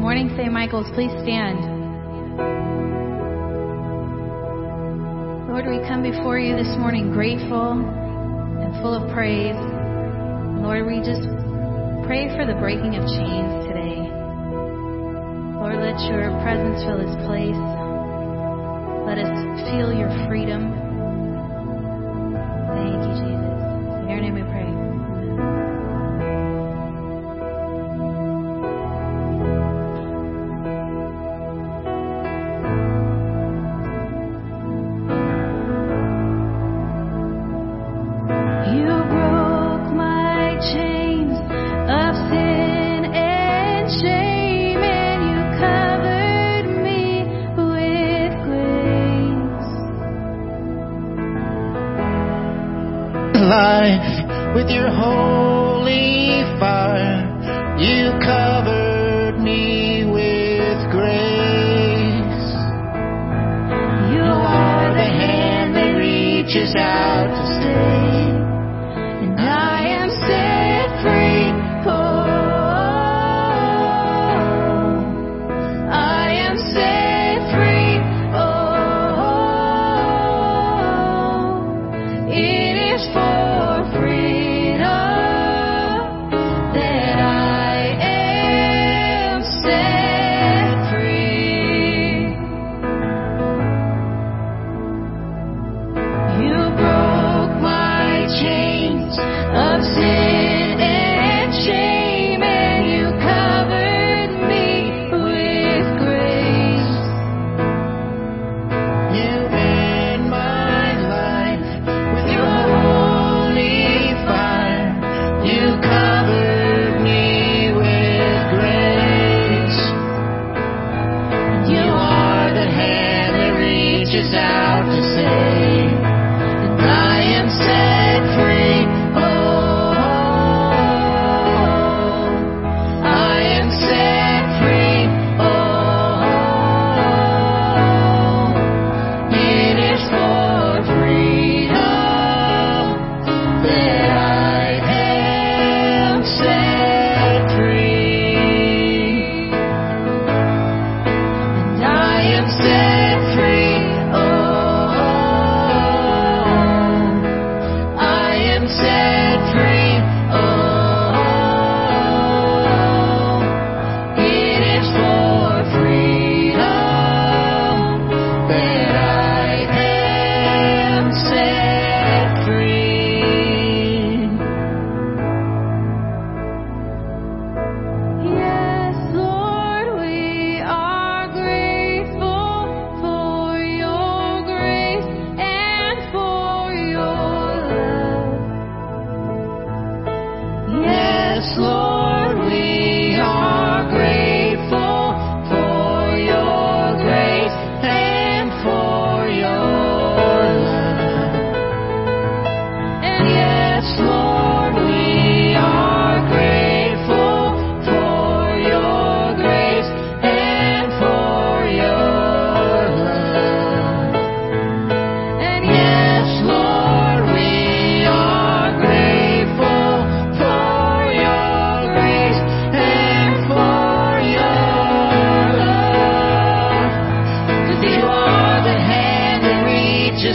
Morning, St. Michael's. Please stand. Lord, we come before you this morning grateful and full of praise. Lord, we just pray for the breaking of chains today. Lord, let your presence fill this place. Let us feel your freedom.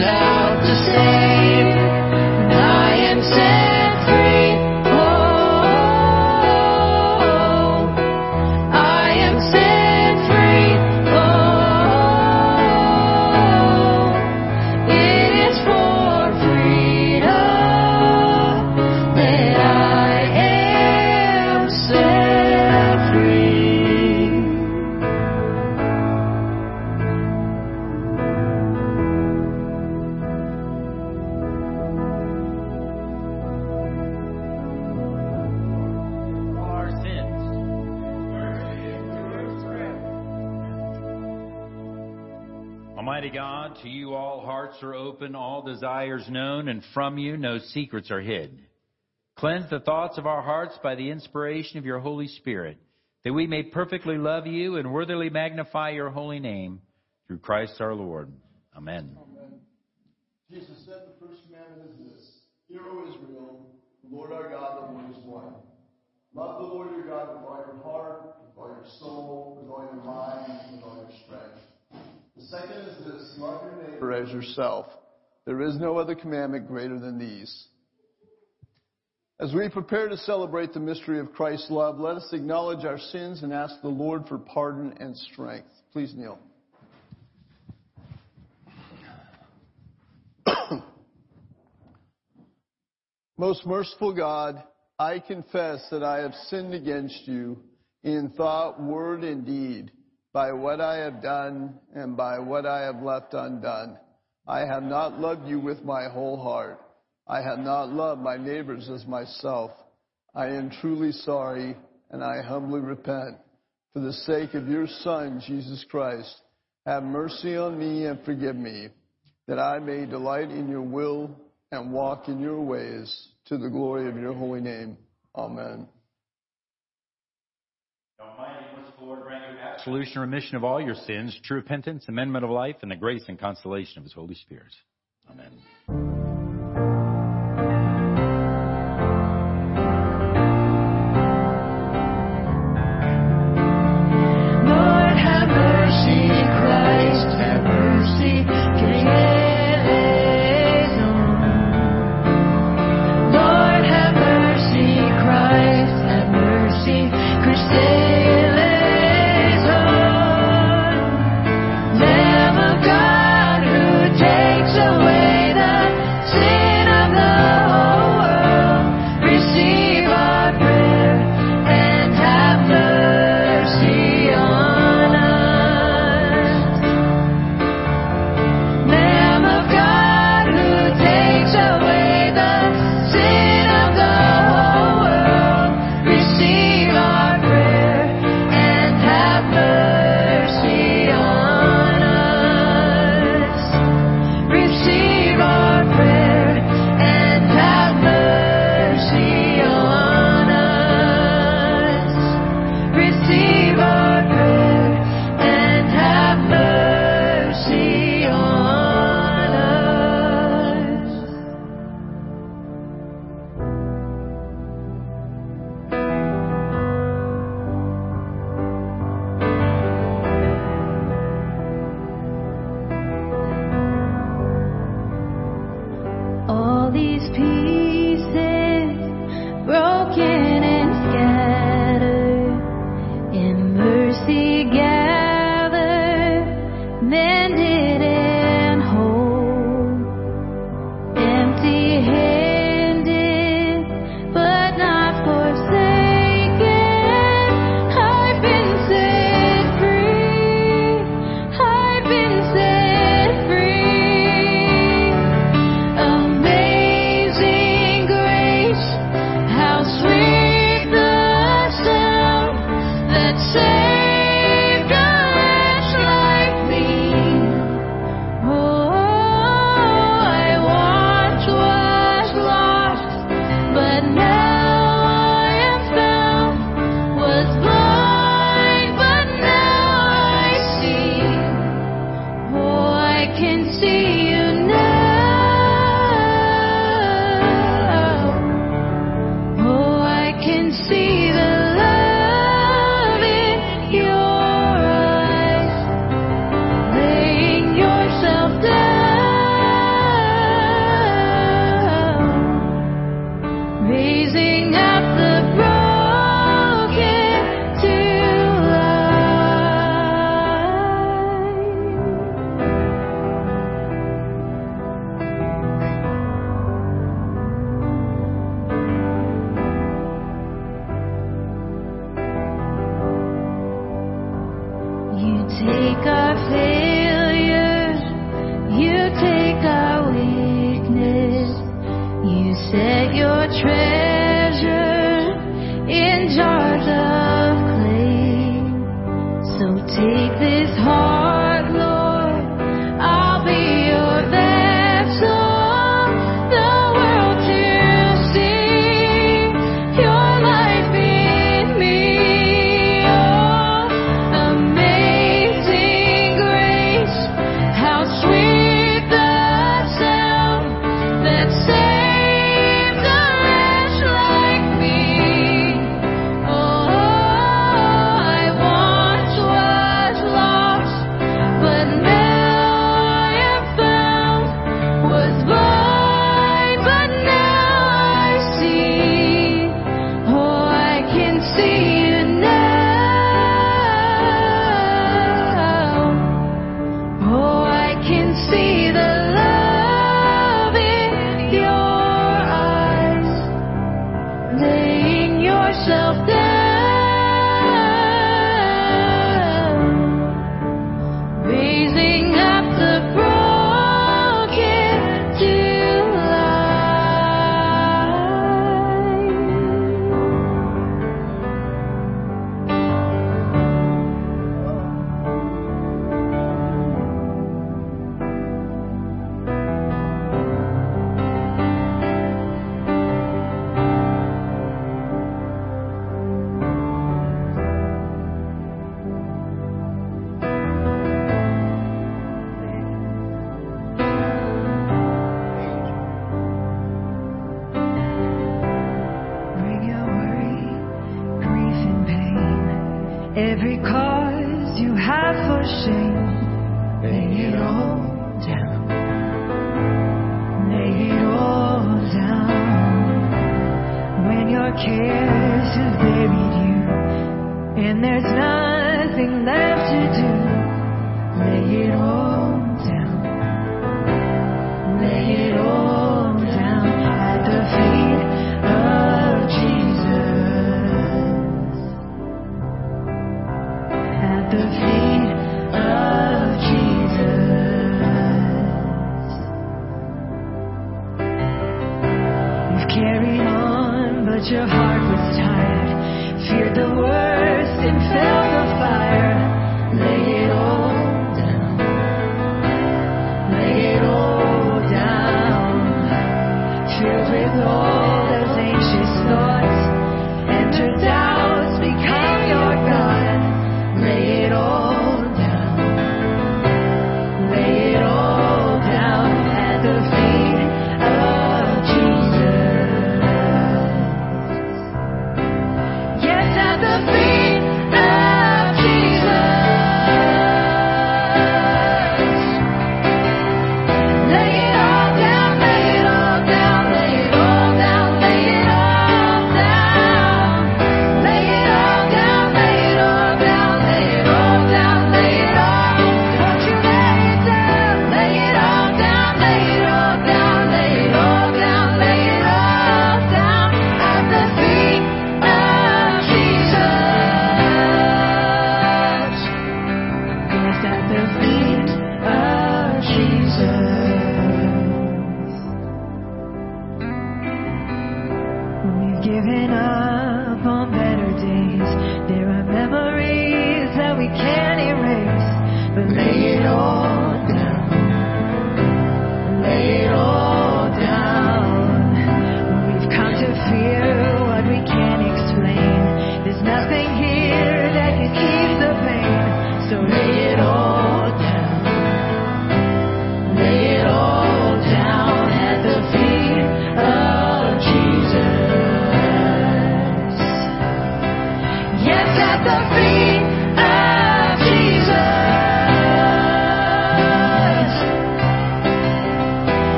Out to save. known, and from you no secrets are hid. Cleanse the thoughts of our hearts by the inspiration of your Holy Spirit, that we may perfectly love you and worthily magnify your holy name through Christ our Lord. Amen. Amen. Jesus said the first commandment is this Hear, O Israel, the Lord our God, the Lord is one. Love the Lord your God with all your heart, with all your soul, with all your mind, with all your strength. The second is this love your neighbor as yourself. There is no other commandment greater than these. As we prepare to celebrate the mystery of Christ's love, let us acknowledge our sins and ask the Lord for pardon and strength. Please kneel. Most merciful God, I confess that I have sinned against you in thought, word, and deed, by what I have done and by what I have left undone. I have not loved you with my whole heart. I have not loved my neighbors as myself. I am truly sorry and I humbly repent. For the sake of your Son, Jesus Christ, have mercy on me and forgive me, that I may delight in your will and walk in your ways to the glory of your holy name. Amen. Absolution, remission of all your sins, true repentance, amendment of life, and the grace and consolation of His Holy Spirit. Amen.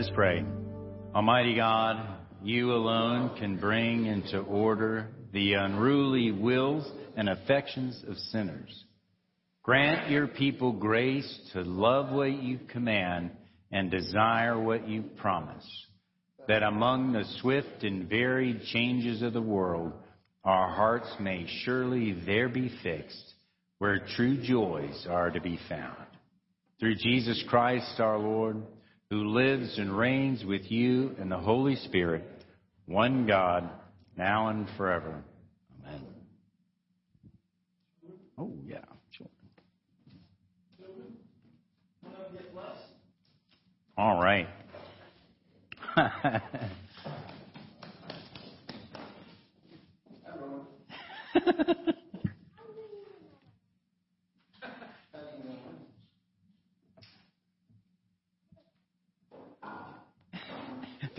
Let us pray. Almighty God, you alone can bring into order the unruly wills and affections of sinners. Grant your people grace to love what you command and desire what you promise, that among the swift and varied changes of the world, our hearts may surely there be fixed, where true joys are to be found. Through Jesus Christ our Lord, who lives and reigns with you and the Holy Spirit, one God, now and forever. Amen. Oh, yeah. All right.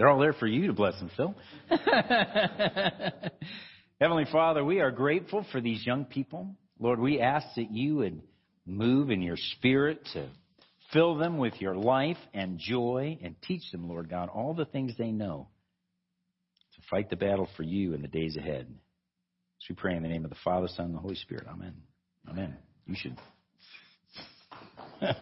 They're all there for you to bless them, Phil. Heavenly Father, we are grateful for these young people. Lord, we ask that you would move in your spirit to fill them with your life and joy and teach them, Lord God, all the things they know to fight the battle for you in the days ahead. So we pray in the name of the Father, Son, and the Holy Spirit. Amen. Amen. You should.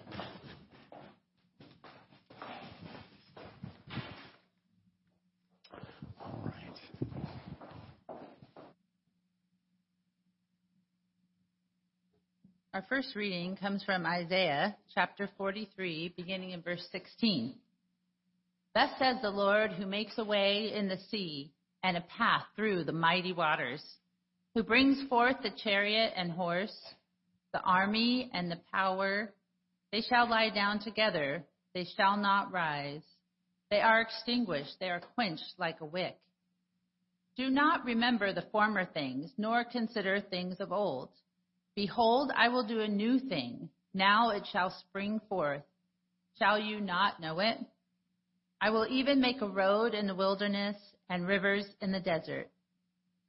Our first reading comes from Isaiah chapter 43, beginning in verse 16. Thus says the Lord, who makes a way in the sea and a path through the mighty waters, who brings forth the chariot and horse, the army and the power. They shall lie down together, they shall not rise. They are extinguished, they are quenched like a wick. Do not remember the former things, nor consider things of old. Behold, I will do a new thing. Now it shall spring forth. Shall you not know it? I will even make a road in the wilderness and rivers in the desert.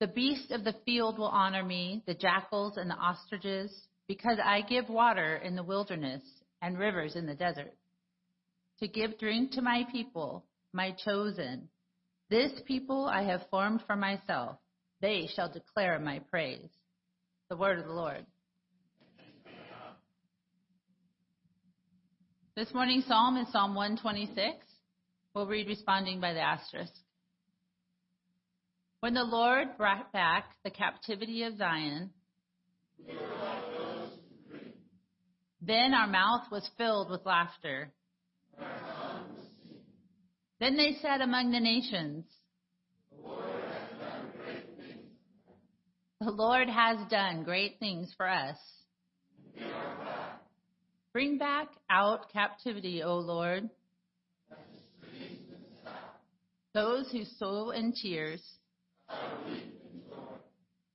The beasts of the field will honor me, the jackals and the ostriches, because I give water in the wilderness and rivers in the desert. To give drink to my people, my chosen. This people I have formed for myself. They shall declare my praise. The word of the Lord. This morning's psalm is Psalm 126. We'll read responding by the asterisk. When the Lord brought back the captivity of Zion, then our mouth was filled with laughter. Then they said among the nations, The Lord has done great things for us. Bring back out captivity, O Lord. Those who sow in tears.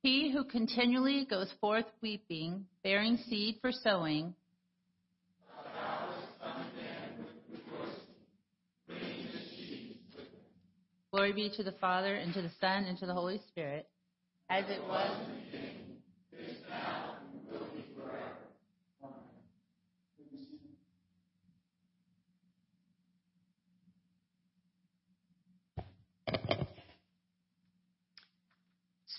He who continually goes forth weeping, bearing seed for sowing. Glory be to the Father, and to the Son, and to the Holy Spirit, as it was.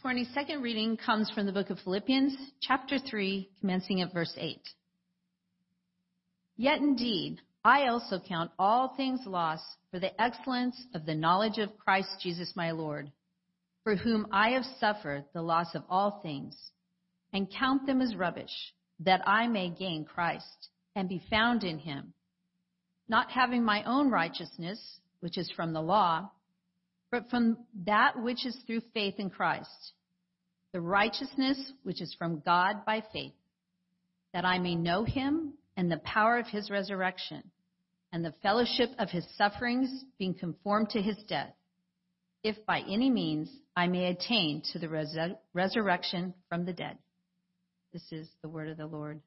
Morning's second reading comes from the book of Philippians, chapter 3, commencing at verse 8. Yet indeed, I also count all things lost for the excellence of the knowledge of Christ Jesus my Lord, for whom I have suffered the loss of all things, and count them as rubbish, that I may gain Christ and be found in him, not having my own righteousness, which is from the law, but from that which is through faith in Christ, the righteousness which is from God by faith, that I may know him and the power of his resurrection, and the fellowship of his sufferings, being conformed to his death, if by any means I may attain to the resur- resurrection from the dead. This is the word of the Lord.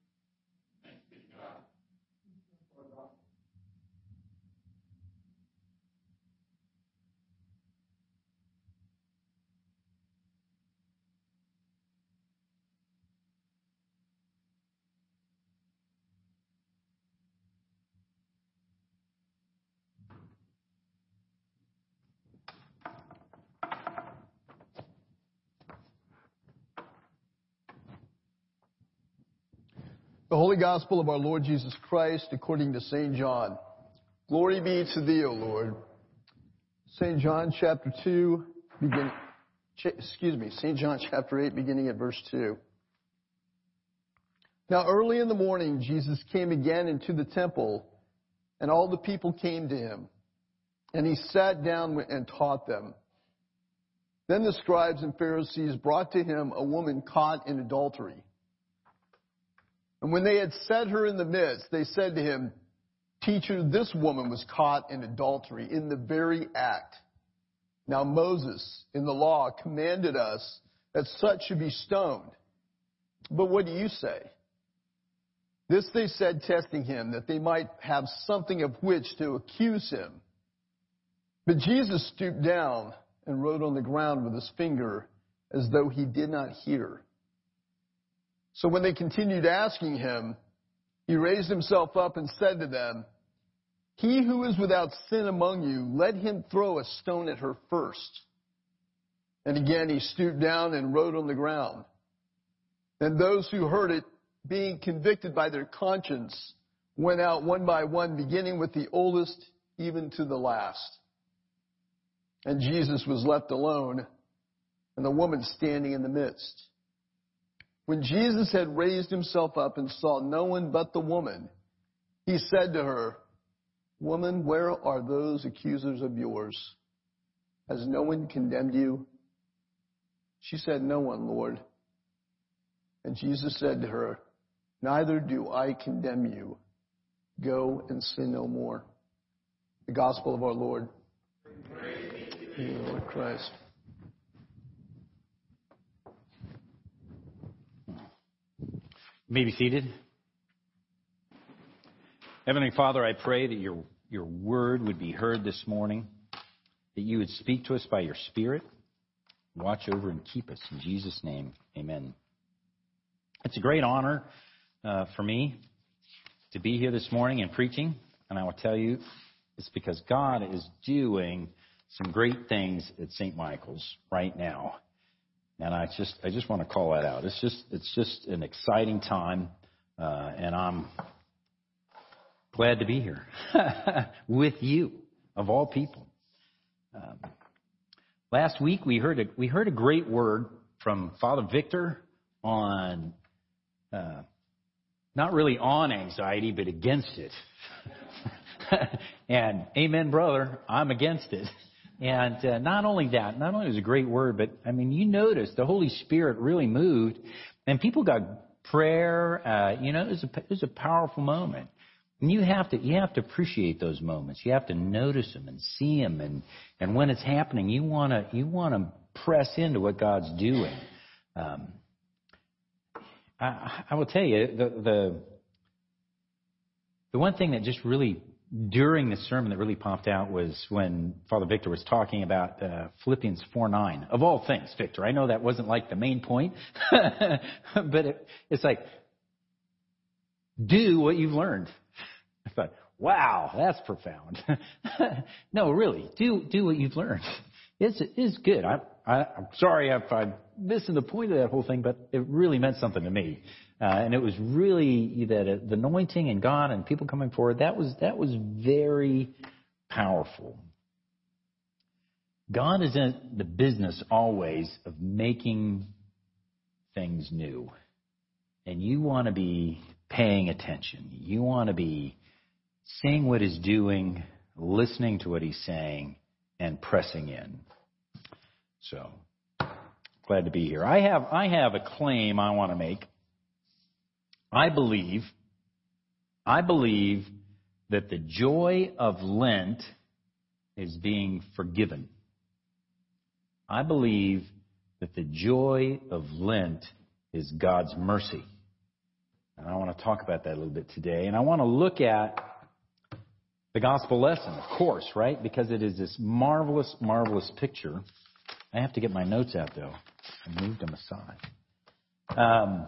The Holy Gospel of our Lord Jesus Christ according to St. John. Glory be to thee, O Lord. St. John chapter 2, begin, excuse me, St. John chapter 8, beginning at verse 2. Now early in the morning, Jesus came again into the temple, and all the people came to him. And he sat down and taught them. Then the scribes and Pharisees brought to him a woman caught in adultery. And when they had set her in the midst, they said to him, Teacher, this woman was caught in adultery in the very act. Now Moses, in the law, commanded us that such should be stoned. But what do you say? This they said, testing him, that they might have something of which to accuse him. But Jesus stooped down and wrote on the ground with his finger as though he did not hear. So when they continued asking him, he raised himself up and said to them, He who is without sin among you, let him throw a stone at her first. And again he stooped down and wrote on the ground. And those who heard it, being convicted by their conscience, went out one by one, beginning with the oldest even to the last. And Jesus was left alone, and the woman standing in the midst. When Jesus had raised himself up and saw no one but the woman, he said to her, Woman, where are those accusers of yours? Has no one condemned you? She said, No one, Lord. And Jesus said to her, Neither do I condemn you. Go and sin no more. The gospel of our Lord. Praise Lord Christ. You may be seated. Heavenly Father, I pray that your, your word would be heard this morning, that you would speak to us by your Spirit, watch over and keep us. In Jesus' name, amen. It's a great honor uh, for me to be here this morning and preaching, and I will tell you, it's because God is doing some great things at St. Michael's right now. And I just, I just want to call that out. It's just, it's just an exciting time, uh, and I'm glad to be here with you, of all people. Um, last week we heard a, we heard a great word from Father Victor on, uh, not really on anxiety, but against it. and amen, brother, I'm against it. And uh, not only that, not only was a great word, but I mean, you noticed the Holy Spirit really moved, and people got prayer. Uh, you know, it was a it was a powerful moment. And you have to you have to appreciate those moments. You have to notice them and see them, and and when it's happening, you want to you want to press into what God's doing. Um, I, I will tell you the the the one thing that just really during the sermon that really popped out was when Father Victor was talking about uh, Philippians 4 9. Of all things, Victor, I know that wasn't like the main point, but it, it's like, do what you've learned. I thought, wow, that's profound. no, really, do do what you've learned. It's it's good. I, I I'm sorry if I'm missing the point of that whole thing, but it really meant something to me. Uh, and it was really that uh, the anointing and God and people coming forward. That was that was very powerful. God is in the business always of making things new, and you want to be paying attention. You want to be seeing what He's doing, listening to what He's saying, and pressing in. So glad to be here. I have I have a claim I want to make. I believe, I believe that the joy of Lent is being forgiven. I believe that the joy of Lent is God's mercy. And I want to talk about that a little bit today. And I want to look at the gospel lesson, of course, right? Because it is this marvelous, marvelous picture. I have to get my notes out, though. I moved them aside. Um,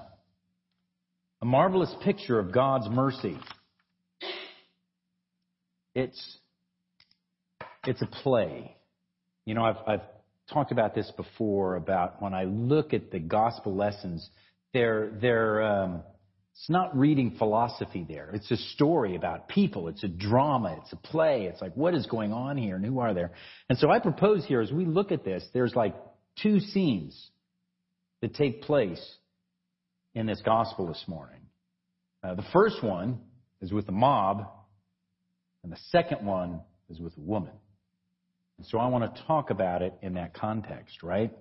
a marvelous picture of God's mercy. It's, it's a play. You know, I've, I've talked about this before about when I look at the gospel lessons, they're, they're, um, It's not reading philosophy there. It's a story about people. It's a drama. It's a play. It's like, what is going on here and who are there? And so I propose here, as we look at this, there's like two scenes that take place in this gospel this morning. Uh, the first one is with the mob, and the second one is with a woman. And so I want to talk about it in that context, right?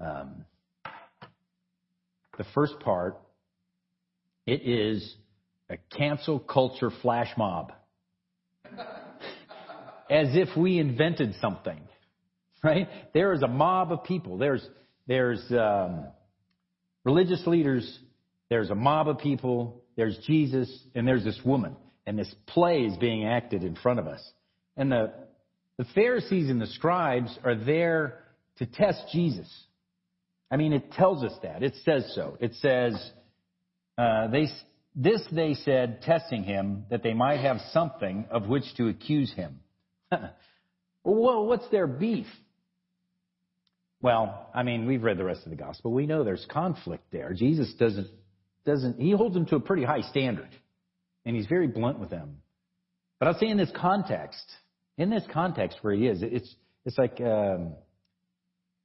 Um, the first part, it is a cancel culture flash mob. As if we invented something, right? There is a mob of people. There's, there's um, religious leaders, there's a mob of people, there's Jesus, and there's this woman. And this play is being acted in front of us. And the, the Pharisees and the scribes are there to test Jesus. I mean, it tells us that. It says so. It says, uh, they, this they said, testing him, that they might have something of which to accuse him. well, what's their beef? Well, I mean, we've read the rest of the gospel. We know there's conflict there. Jesus doesn't, doesn't, he holds them to a pretty high standard. And he's very blunt with them. But I'll say in this context, in this context where he is, it's, it's like, um,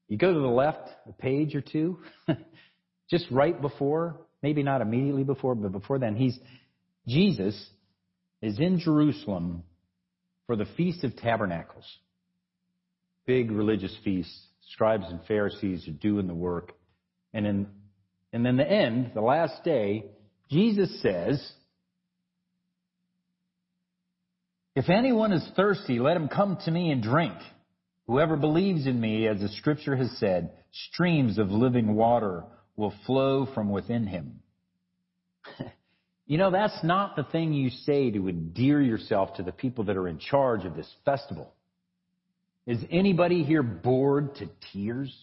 you go to the left a page or two, just right before, maybe not immediately before, but before then, he's, Jesus is in Jerusalem for the Feast of Tabernacles. Big religious feast. Scribes and Pharisees are doing the work. And in, and then the end, the last day, Jesus says, If anyone is thirsty, let him come to me and drink. Whoever believes in me, as the scripture has said, streams of living water will flow from within him. you know, that's not the thing you say to endear yourself to the people that are in charge of this festival. Is anybody here bored to tears?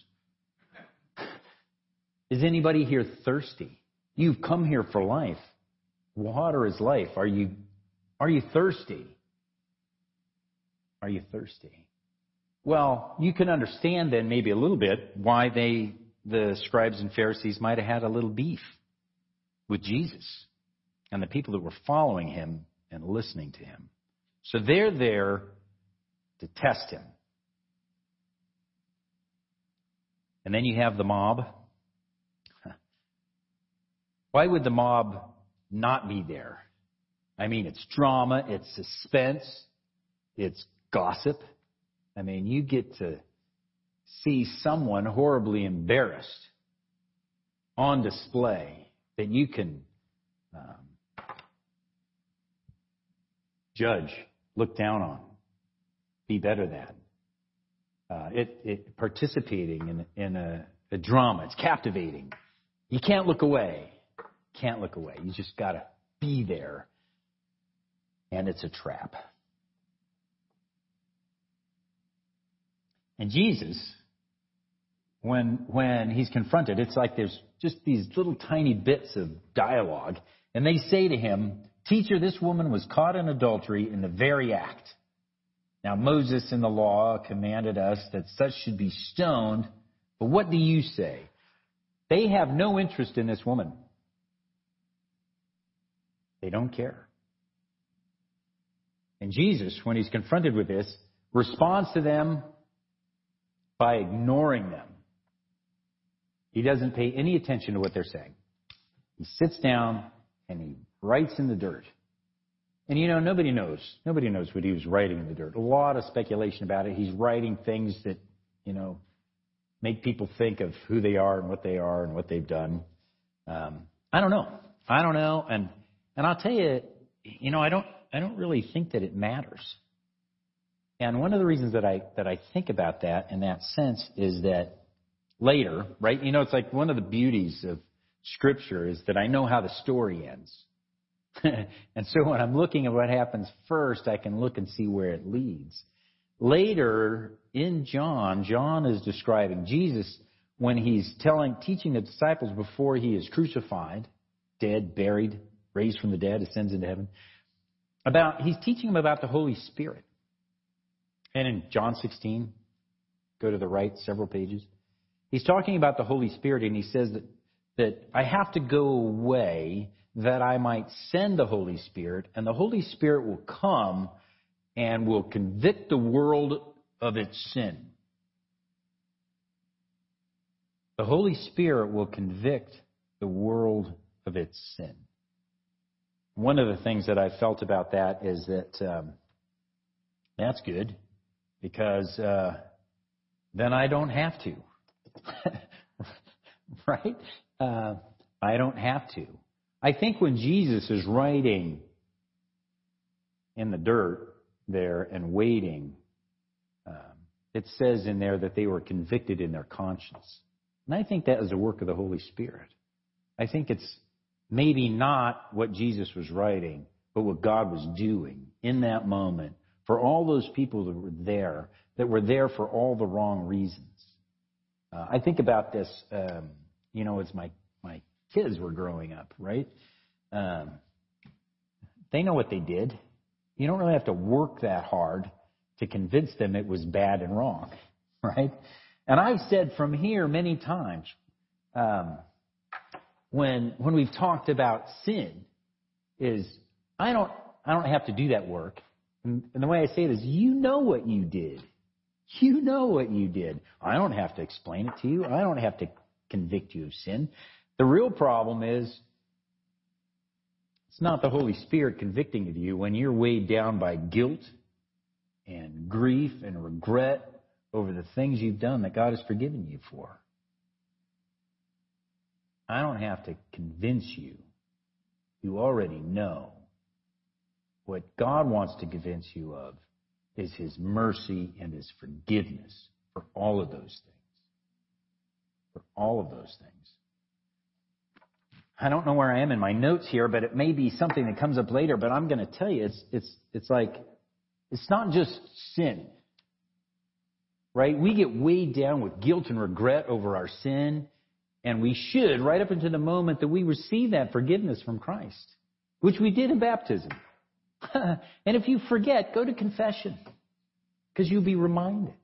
Is anybody here thirsty? You've come here for life. Water is life. Are you, are you thirsty? Are you thirsty? Well, you can understand then maybe a little bit why they, the scribes and Pharisees might have had a little beef with Jesus and the people that were following him and listening to him. So they're there to test him. And then you have the mob. Why would the mob not be there? I mean, it's drama, it's suspense, it's gossip. I mean, you get to see someone horribly embarrassed on display that you can um, judge, look down on, be better than. Uh, it, it participating in, in a, a drama. It's captivating. You can't look away. Can't look away. You just got to be there. And it's a trap. And Jesus, when, when he's confronted, it's like there's just these little tiny bits of dialogue. And they say to him, Teacher, this woman was caught in adultery in the very act. Now, Moses in the law commanded us that such should be stoned. But what do you say? They have no interest in this woman. They don't care. And Jesus, when he's confronted with this, responds to them by ignoring them. He doesn't pay any attention to what they're saying. He sits down and he writes in the dirt. And you know, nobody knows. Nobody knows what he was writing in the dirt. A lot of speculation about it. He's writing things that, you know, make people think of who they are and what they are and what they've done. Um, I don't know. I don't know. And and I'll tell you, you know, I don't I don't really think that it matters. And one of the reasons that I that I think about that in that sense is that later, right? You know, it's like one of the beauties of scripture is that I know how the story ends. and so when I'm looking at what happens first, I can look and see where it leads. Later in John, John is describing Jesus when he's telling, teaching the disciples before he is crucified, dead, buried, raised from the dead, ascends into heaven. About, he's teaching them about the Holy Spirit. And in John 16, go to the right several pages, he's talking about the Holy Spirit and he says that that I have to go away that I might send the Holy Spirit, and the Holy Spirit will come and will convict the world of its sin. The Holy Spirit will convict the world of its sin. One of the things that I felt about that is that um, that's good because uh, then I don't have to. right? Uh, I don't have to. I think when Jesus is writing in the dirt there and waiting, um, it says in there that they were convicted in their conscience. And I think that is a work of the Holy Spirit. I think it's maybe not what Jesus was writing, but what God was doing in that moment for all those people that were there, that were there for all the wrong reasons. Uh, I think about this, um, you know, as my, my kids were growing up, right? Um, they know what they did. You don't really have to work that hard to convince them it was bad and wrong, right? And I've said from here many times, um, when when we've talked about sin, is I don't I don't have to do that work. And, and the way I say it is, you know what you did. You know what you did. I don't have to explain it to you. I don't have to convict you of sin. The real problem is it's not the Holy Spirit convicting of you when you're weighed down by guilt and grief and regret over the things you've done that God has forgiven you for. I don't have to convince you. You already know. What God wants to convince you of is His mercy and His forgiveness for all of those things. For all of those things. I don't know where I am in my notes here, but it may be something that comes up later, but I'm going to tell you, it's, it's, it's like, it's not just sin. Right? We get weighed down with guilt and regret over our sin, and we should right up until the moment that we receive that forgiveness from Christ, which we did in baptism. and if you forget, go to confession, because you'll be reminded.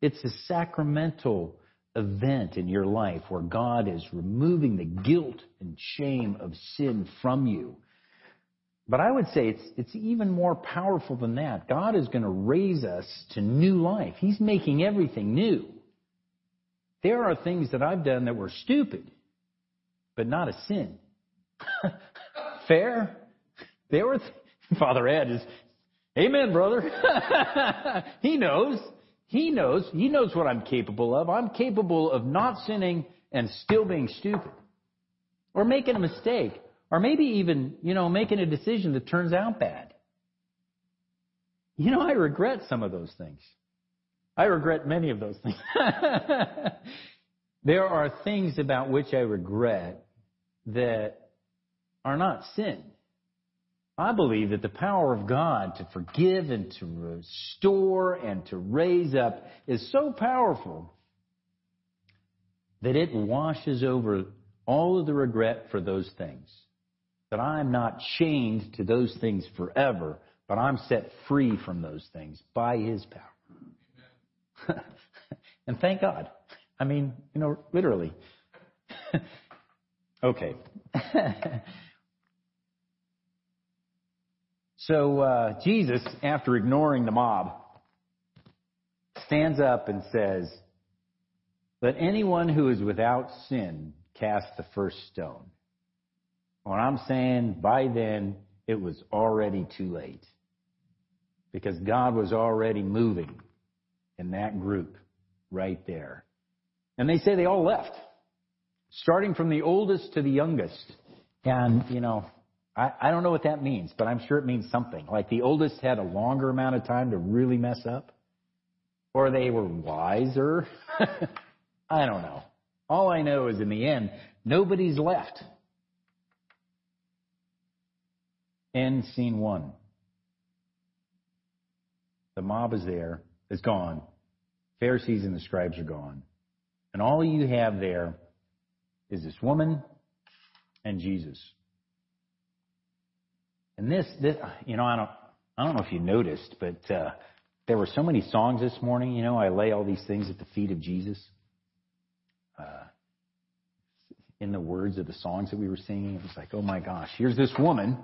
It's a sacramental event in your life where God is removing the guilt and shame of sin from you. But I would say it's, it's even more powerful than that. God is going to raise us to new life. He's making everything new. There are things that I've done that were stupid, but not a sin. Fair? There were, th- Father Ed is, Amen, brother. he knows. He knows. He knows what I'm capable of. I'm capable of not sinning and still being stupid. Or making a mistake. Or maybe even, you know, making a decision that turns out bad. You know, I regret some of those things. I regret many of those things. there are things about which I regret that are not sin. I believe that the power of God to forgive and to restore and to raise up is so powerful that it washes over all of the regret for those things. That I'm not chained to those things forever, but I'm set free from those things by His power. and thank God. I mean, you know, literally. okay. So uh, Jesus, after ignoring the mob, stands up and says, Let anyone who is without sin cast the first stone. What I'm saying, by then, it was already too late. Because God was already moving in that group right there. And they say they all left, starting from the oldest to the youngest. And, you know, I, I don't know what that means, but I'm sure it means something. Like the oldest had a longer amount of time to really mess up, or they were wiser. I don't know. All I know is in the end, nobody's left. End scene one. The mob is there, is gone. Pharisees and the scribes are gone. And all you have there is this woman and Jesus. And this, this, you know, I don't, I don't know if you noticed, but uh, there were so many songs this morning. You know, I lay all these things at the feet of Jesus. Uh, in the words of the songs that we were singing. It was like, oh my gosh, here's this woman,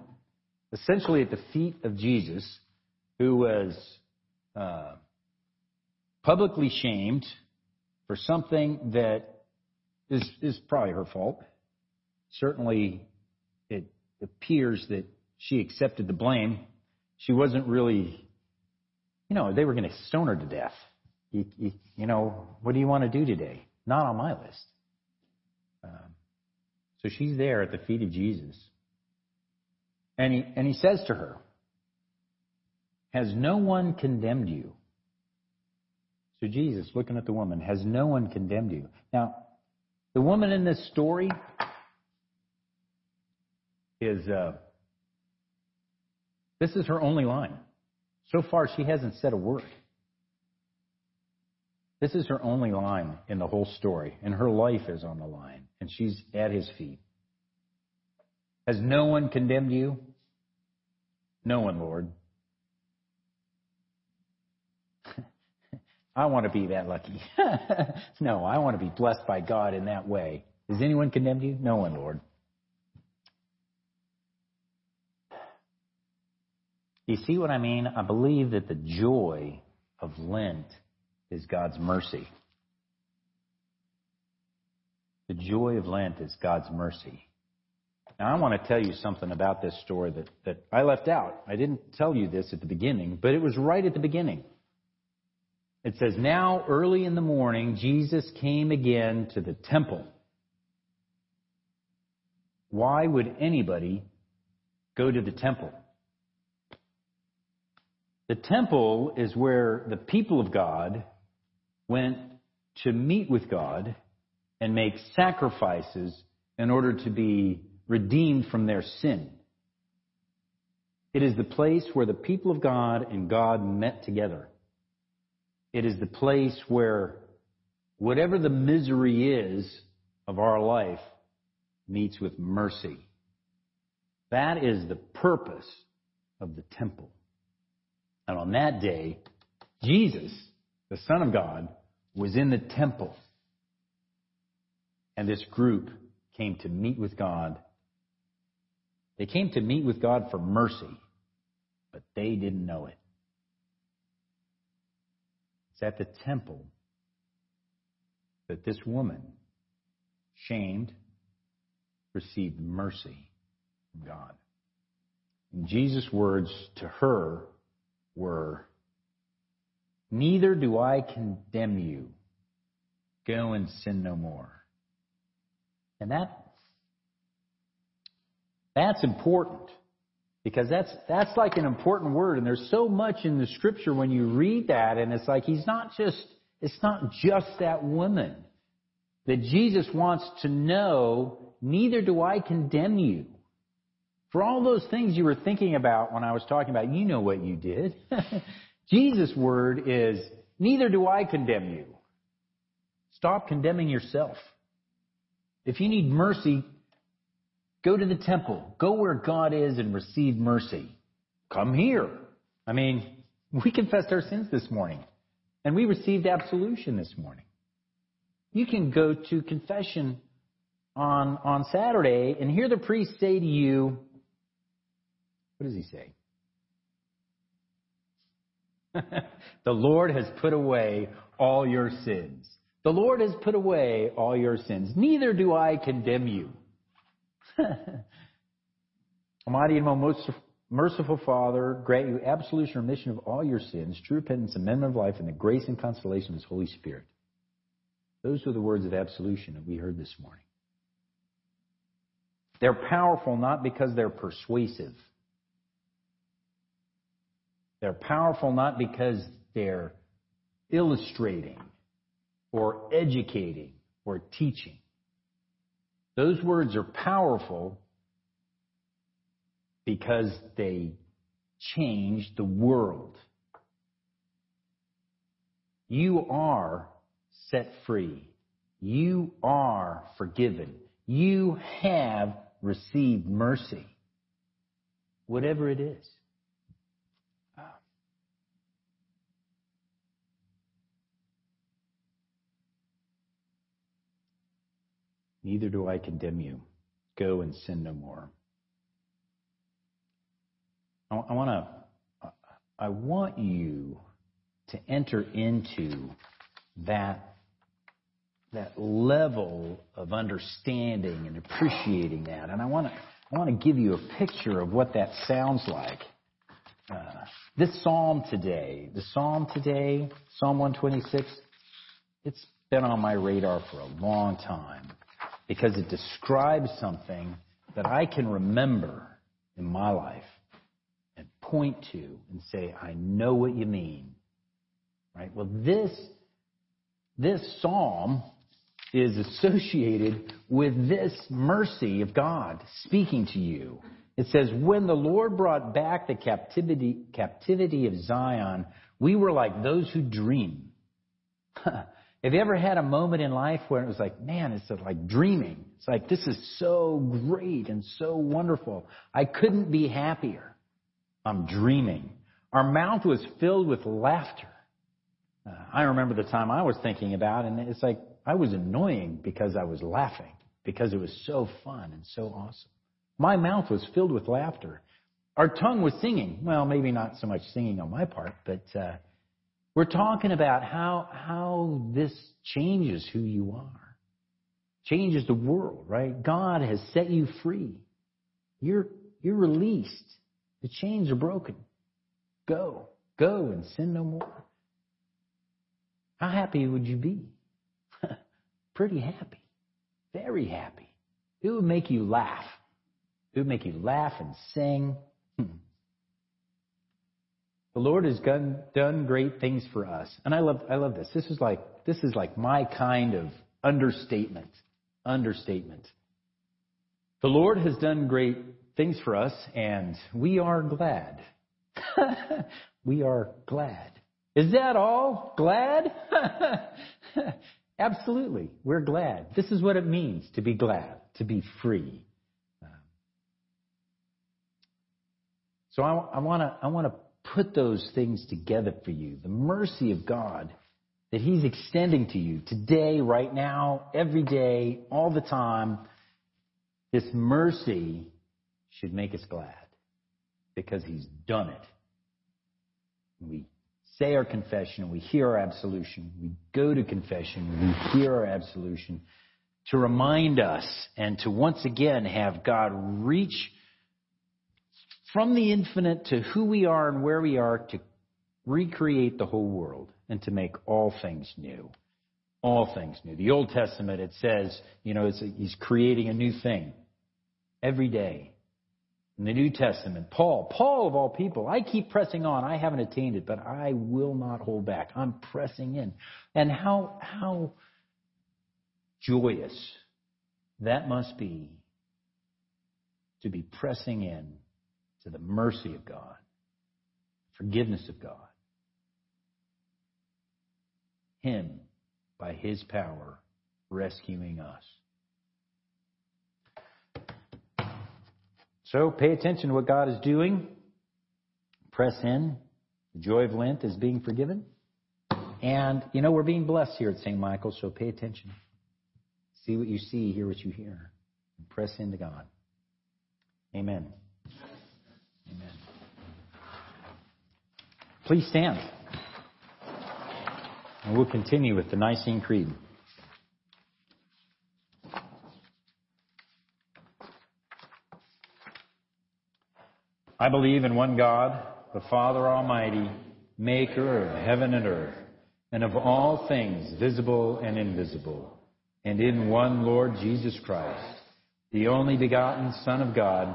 essentially at the feet of Jesus, who was uh, publicly shamed for something that is, is probably her fault. Certainly, it appears that she accepted the blame. She wasn't really, you know, they were going to stone her to death. You, you, you, know, what do you want to do today? Not on my list. Um, so she's there at the feet of Jesus. And he, and he says to her, Has no one condemned you? So Jesus, looking at the woman, has no one condemned you? Now, the woman in this story is, uh, this is her only line. So far, she hasn't said a word. This is her only line in the whole story, and her life is on the line, and she's at his feet. Has no one condemned you? No one, Lord. I want to be that lucky. no, I want to be blessed by God in that way. Has anyone condemned you? No one, Lord. You see what I mean? I believe that the joy of Lent is God's mercy. The joy of Lent is God's mercy. Now, I want to tell you something about this story that, that I left out. I didn't tell you this at the beginning, but it was right at the beginning. It says, Now early in the morning, Jesus came again to the temple. Why would anybody go to the temple? The temple is where the people of God went to meet with God and make sacrifices in order to be redeemed from their sin. It is the place where the people of God and God met together. It is the place where whatever the misery is of our life meets with mercy. That is the purpose of the temple. And on that day, Jesus, the Son of God, was in the temple. And this group came to meet with God. They came to meet with God for mercy, but they didn't know it. It's at the temple that this woman, shamed, received mercy from God. And Jesus' words to her were, Neither do I condemn you. Go and sin no more. And that that's important because that's that's like an important word and there's so much in the scripture when you read that and it's like he's not just it's not just that woman that Jesus wants to know neither do I condemn you for all those things you were thinking about when I was talking about you know what you did Jesus word is neither do I condemn you stop condemning yourself if you need mercy Go to the temple. Go where God is and receive mercy. Come here. I mean, we confessed our sins this morning and we received absolution this morning. You can go to confession on, on Saturday and hear the priest say to you, what does he say? the Lord has put away all your sins. The Lord has put away all your sins. Neither do I condemn you. Almighty and most merciful Father, grant you absolution remission of all your sins, true repentance, amendment of life, and the grace and consolation of His Holy Spirit. Those are the words of absolution that we heard this morning. They're powerful not because they're persuasive. They're powerful not because they're illustrating or educating or teaching. Those words are powerful because they change the world. You are set free. You are forgiven. You have received mercy. Whatever it is. Neither do I condemn you. Go and sin no more. I, I want to, I want you to enter into that, that level of understanding and appreciating that. And I want to, I want to give you a picture of what that sounds like. Uh, this psalm today, the psalm today, Psalm 126, it's been on my radar for a long time because it describes something that I can remember in my life and point to and say, I know what you mean. Right? Well, this, this psalm is associated with this mercy of God speaking to you. It says, when the Lord brought back the captivity, captivity of Zion, we were like those who dream. Have you ever had a moment in life where it was like, man, it's like dreaming? It's like, this is so great and so wonderful. I couldn't be happier. I'm dreaming. Our mouth was filled with laughter. Uh, I remember the time I was thinking about, and it's like I was annoying because I was laughing because it was so fun and so awesome. My mouth was filled with laughter. Our tongue was singing. Well, maybe not so much singing on my part, but uh, we're talking about how, how this changes who you are, changes the world, right? God has set you free. You're, you're released. The chains are broken. Go. Go and sin no more. How happy would you be? Pretty happy. Very happy. It would make you laugh. It would make you laugh and sing. Hmm. The Lord has done, done great things for us. And I love, I love this. This is like, this is like my kind of understatement. Understatement. The Lord has done great things for us and we are glad. we are glad. Is that all? Glad? Absolutely. We're glad. This is what it means to be glad, to be free. Um, so I, I want to I want to put those things together for you. The mercy of God that He's extending to you today, right now, every day, all the time. This mercy should make us glad because He's done it. We say our confession, we hear our absolution, we go to confession, we hear our absolution to remind us and to once again have God reach from the infinite to who we are and where we are to recreate the whole world and to make all things new. All things new. The Old Testament, it says, you know, he's creating a new thing every day. In the New Testament, Paul, Paul of all people, I keep pressing on. I haven't attained it, but I will not hold back. I'm pressing in. And how, how joyous that must be to be pressing in to the mercy of God, forgiveness of God. Him, by His power, rescuing us. So pay attention to what God is doing. Press in. The joy of Lent is being forgiven. And, you know, we're being blessed here at St. Michael, so pay attention. See what you see, hear what you hear. Press into God. Amen. Amen. Please stand. And we'll continue with the Nicene Creed. I believe in one God, the Father Almighty, maker of heaven and earth, and of all things visible and invisible, and in one Lord Jesus Christ, the only begotten Son of God,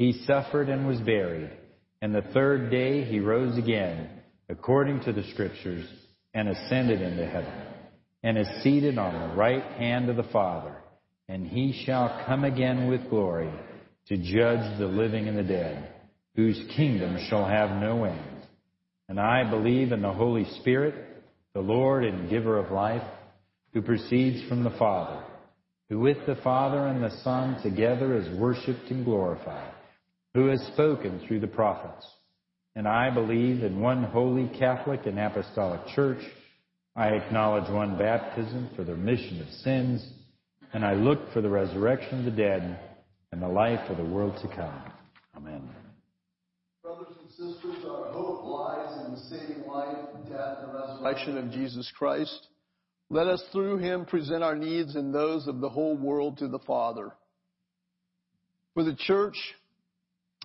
he suffered and was buried, and the third day he rose again, according to the Scriptures, and ascended into heaven, and is seated on the right hand of the Father. and he shall come again with glory to judge the living and the dead, whose kingdom shall have no end. And I believe in the Holy Spirit, the Lord and giver of life, who proceeds from the Father, who with the Father and the Son together is worshiped and glorified, who has spoken through the prophets. And I believe in one holy Catholic and Apostolic Church. I acknowledge one baptism for the remission of sins, and I look for the resurrection of the dead and the life of the world to come. Amen. Brothers and sisters, our hope lies in the saving life, death, and resurrection of Jesus Christ. Let us through him present our needs and those of the whole world to the Father. For the church,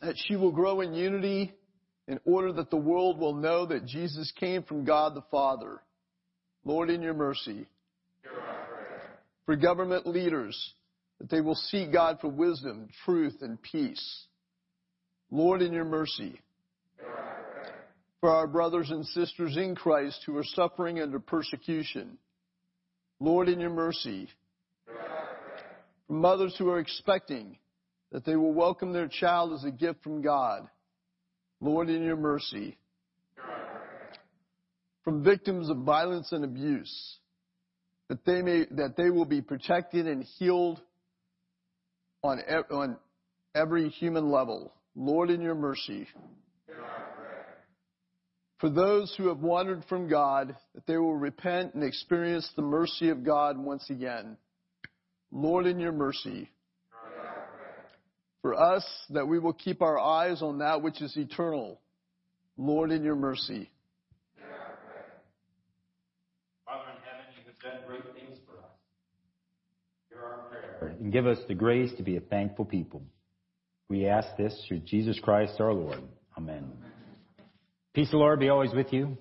that she will grow in unity in order that the world will know that Jesus came from God the Father. Lord, in your mercy. For government leaders, that they will seek God for wisdom, truth, and peace. Lord, in your mercy. For our brothers and sisters in Christ who are suffering under persecution. Lord, in your mercy. For mothers who are expecting that they will welcome their child as a gift from God. Lord, in your mercy. From victims of violence and abuse, that they may, that they will be protected and healed on, e- on every human level. Lord, in your mercy. For those who have wandered from God, that they will repent and experience the mercy of God once again. Lord, in your mercy. For us, that we will keep our eyes on that which is eternal. Lord, in your mercy. Father in heaven, you have done great things for us. Hear our prayer. And give us the grace to be a thankful people. We ask this through Jesus Christ our Lord. Amen. Peace of the Lord be always with you.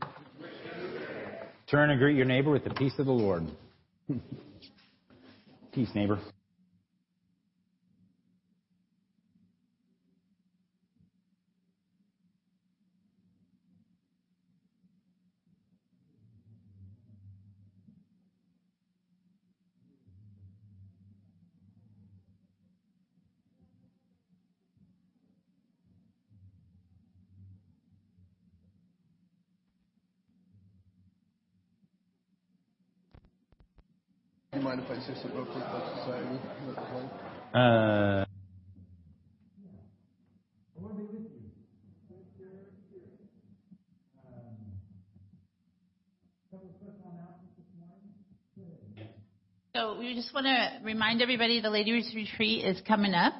Turn and greet your neighbor with the peace of the Lord. Peace, neighbor. Mind if I say something real quick about society? Uh, So we just want to remind everybody the ladies retreat is coming up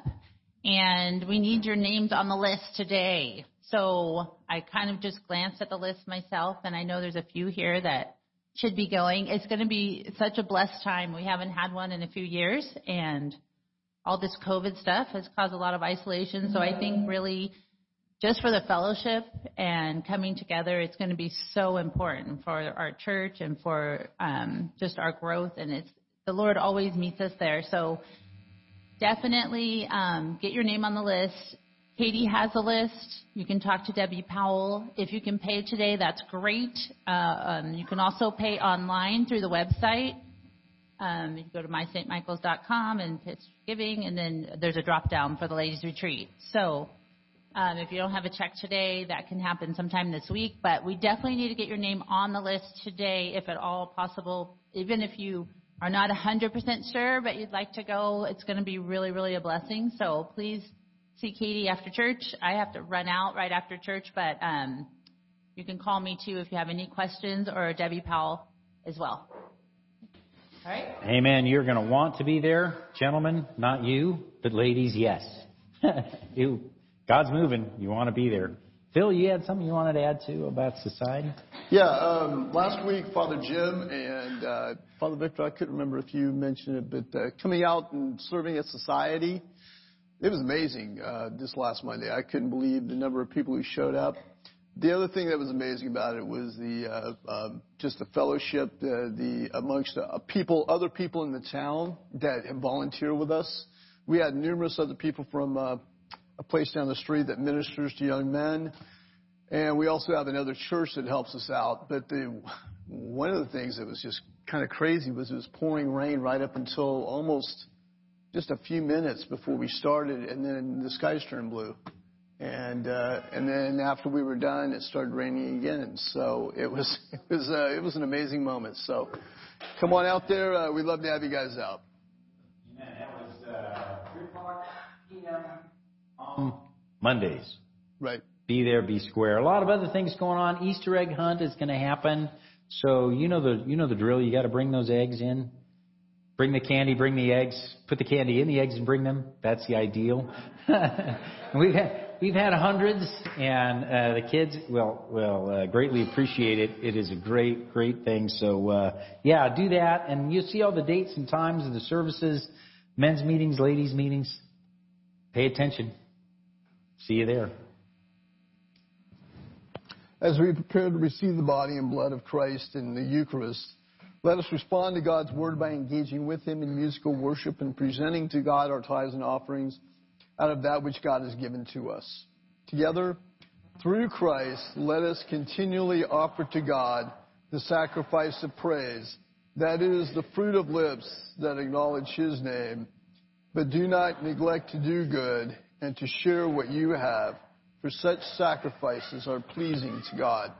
and we need your names on the list today. So I kind of just glanced at the list myself and I know there's a few here that should be going. It's going to be such a blessed time. We haven't had one in a few years and all this COVID stuff has caused a lot of isolation. So I think really just for the fellowship and coming together, it's going to be so important for our church and for um, just our growth. And it's the Lord always meets us there. So definitely um, get your name on the list. Katie has a list. You can talk to Debbie Powell. If you can pay today, that's great. Uh, um, you can also pay online through the website. Um, you can go to mystmichaels.com and hit giving, and then there's a drop down for the ladies' retreat. So um, if you don't have a check today, that can happen sometime this week. But we definitely need to get your name on the list today, if at all possible. Even if you are not 100% sure, but you'd like to go, it's going to be really, really a blessing. So please see Katie after church. I have to run out right after church, but um, you can call me too if you have any questions, or Debbie Powell as well. All right. amen. You're going to want to be there, gentlemen, not you, but ladies, yes. you, God's moving. You want to be there. Phil, you had something you wanted to add to about society? Yeah, um, last week, Father Jim and uh, Father Victor, I couldn't remember if you mentioned it, but uh, coming out and serving at society, it was amazing uh, this last Monday. I couldn't believe the number of people who showed up. The other thing that was amazing about it was the uh, um, just the fellowship, the, the amongst uh, people, other people in the town that have volunteered with us. We had numerous other people from uh, a place down the street that ministers to young men. And we also have another church that helps us out. But the, one of the things that was just kind of crazy was it was pouring rain right up until almost just a few minutes before we started, and then the skies turned blue. And uh, and then after we were done, it started raining again. So it was it was uh, it was an amazing moment. So come on out there. Uh, we'd love to have you guys out. Amen. That was uh, 3 o'clock p.m. on Mondays. Right. Be there, be square. A lot of other things going on. Easter egg hunt is going to happen. So you know the you know the drill. You got to bring those eggs in. Bring the candy, bring the eggs, put the candy in the eggs and bring them. That's the ideal. we've had we've had hundreds, and uh, the kids will will uh, greatly appreciate it. It is a great great thing. So uh, yeah, do that, and you'll see all the dates and times of the services, men's meetings, ladies meetings. Pay attention. See you there. As we prepare to receive the body and blood of Christ in the Eucharist, let us respond to God's word by engaging with Him in musical worship and presenting to God our tithes and offerings out of that which God has given to us. Together, through Christ, let us continually offer to God the sacrifice of praise, that is, the fruit of lips that acknowledge His name. But do not neglect to do good and to share what you have, for such sacrifices are pleasing to God.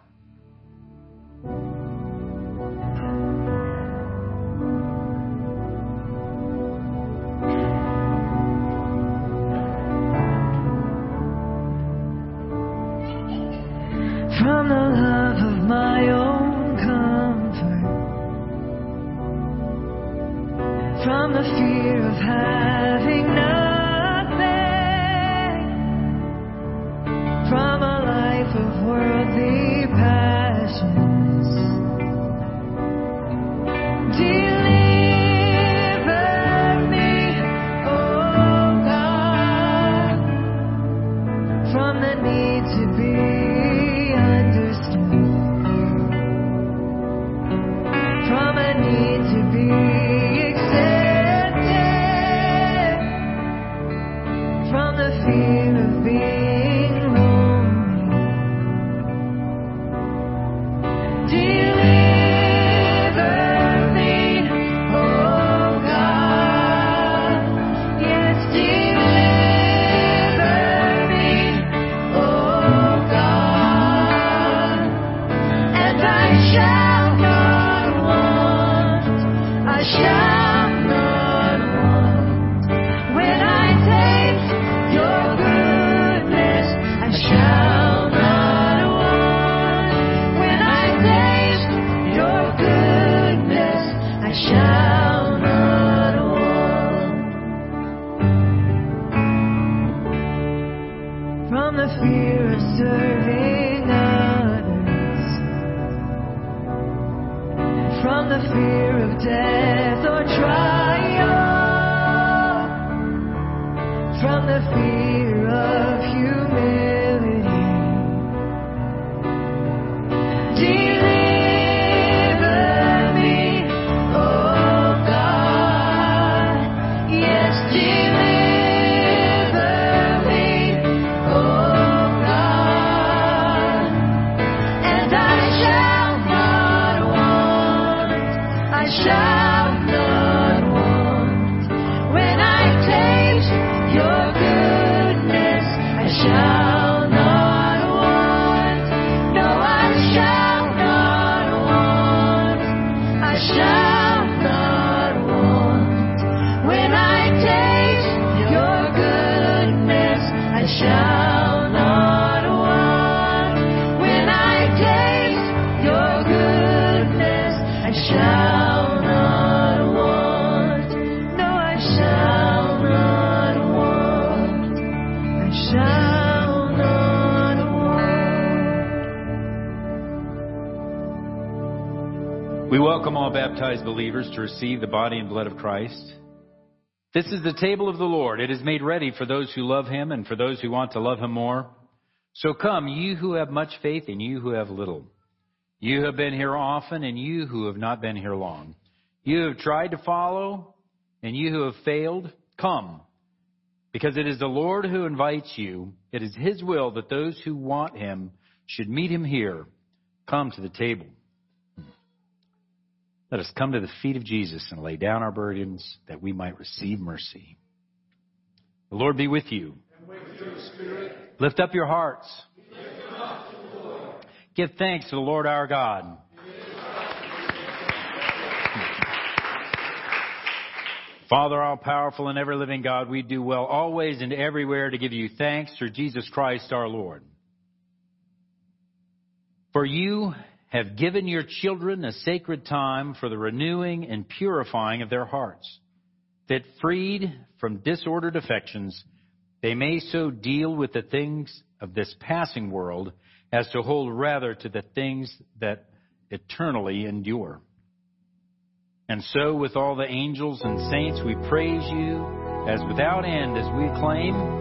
Receive the body and blood of Christ. This is the table of the Lord. It is made ready for those who love him and for those who want to love him more. So come, you who have much faith and you who have little. You have been here often and you who have not been here long. You have tried to follow and you who have failed, come. Because it is the Lord who invites you. It is his will that those who want him should meet him here. Come to the table. Let us come to the feet of Jesus and lay down our burdens that we might receive mercy. The Lord be with you. Lift up your hearts. Give thanks to the Lord our God. Father, all powerful and ever living God, we do well always and everywhere to give you thanks through Jesus Christ our Lord. For you have given your children a sacred time for the renewing and purifying of their hearts, that freed from disordered affections, they may so deal with the things of this passing world as to hold rather to the things that eternally endure. And so, with all the angels and saints, we praise you as without end as we acclaim.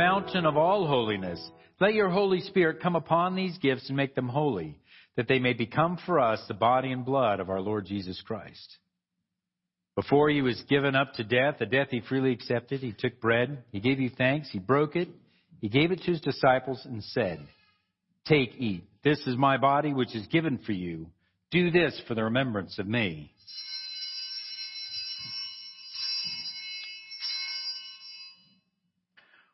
Fountain of all holiness. Let your Holy Spirit come upon these gifts and make them holy, that they may become for us the body and blood of our Lord Jesus Christ. Before he was given up to death, a death he freely accepted, he took bread, he gave you thanks, he broke it, he gave it to his disciples and said, Take, eat. This is my body which is given for you. Do this for the remembrance of me.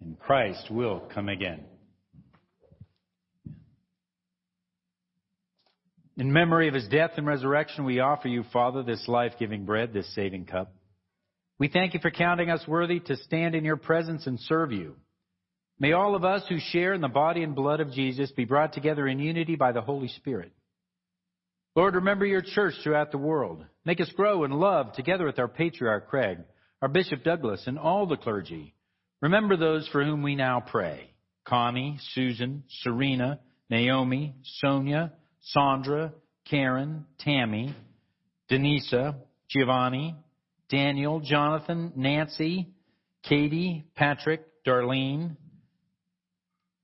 and Christ will come again. In memory of his death and resurrection, we offer you, Father, this life giving bread, this saving cup. We thank you for counting us worthy to stand in your presence and serve you. May all of us who share in the body and blood of Jesus be brought together in unity by the Holy Spirit. Lord, remember your church throughout the world. Make us grow in love together with our patriarch Craig, our Bishop Douglas, and all the clergy. Remember those for whom we now pray Connie, Susan, Serena, Naomi, Sonia, Sandra, Karen, Tammy, Denisa, Giovanni, Daniel, Jonathan, Nancy, Katie, Patrick, Darlene,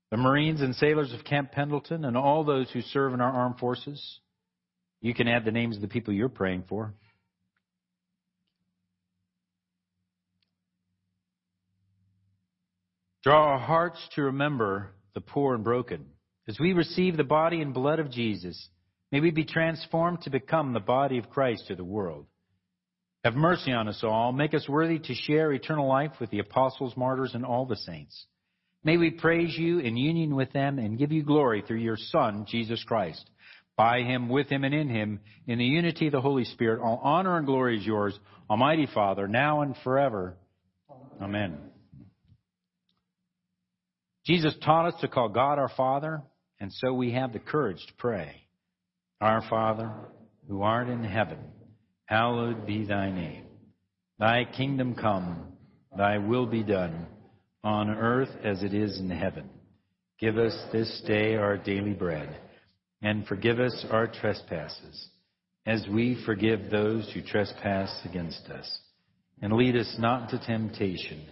the Marines and sailors of Camp Pendleton, and all those who serve in our armed forces. You can add the names of the people you're praying for. Draw our hearts to remember the poor and broken. As we receive the body and blood of Jesus, may we be transformed to become the body of Christ to the world. Have mercy on us all. Make us worthy to share eternal life with the apostles, martyrs, and all the saints. May we praise you in union with them and give you glory through your Son, Jesus Christ. By him, with him, and in him, in the unity of the Holy Spirit, all honor and glory is yours, Almighty Father, now and forever. Amen. Jesus taught us to call God our Father, and so we have the courage to pray. Our Father, who art in heaven, hallowed be thy name. Thy kingdom come, thy will be done on earth as it is in heaven. Give us this day our daily bread, and forgive us our trespasses, as we forgive those who trespass against us. And lead us not into temptation,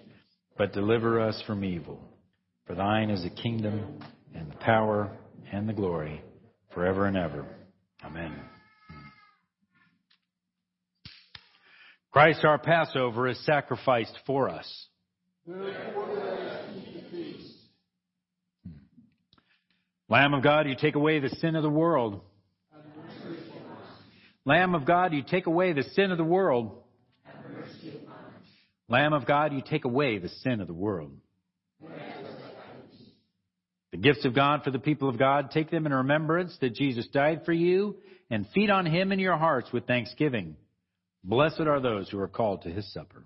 but deliver us from evil. For thine is the kingdom, and the power, and the glory, forever and ever. Amen. Christ our Passover is sacrificed for us. Lamb of God, you take away the sin of the world. Lamb of God, you take away the sin of the world. Lamb of God, you take away the sin of the world. The gifts of God for the people of God, take them in remembrance that Jesus died for you and feed on him in your hearts with thanksgiving. Blessed are those who are called to his supper.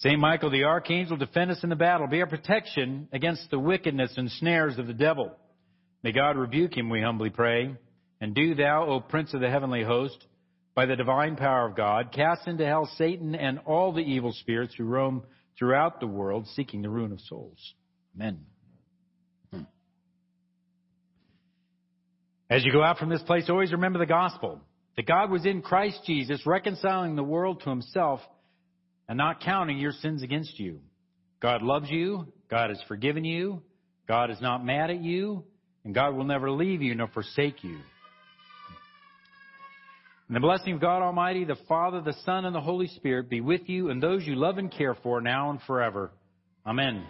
Saint Michael the archangel defend us in the battle. Be our protection against the wickedness and snares of the devil. May God rebuke him, we humbly pray. And do thou, O Prince of the heavenly host, by the divine power of God, cast into hell Satan and all the evil spirits who roam throughout the world seeking the ruin of souls. Amen. Hmm. As you go out from this place, always remember the gospel that God was in Christ Jesus, reconciling the world to himself and not counting your sins against you. God loves you. God has forgiven you. God is not mad at you. And God will never leave you nor forsake you. And the blessing of God Almighty, the Father, the Son, and the Holy Spirit be with you and those you love and care for now and forever. Amen.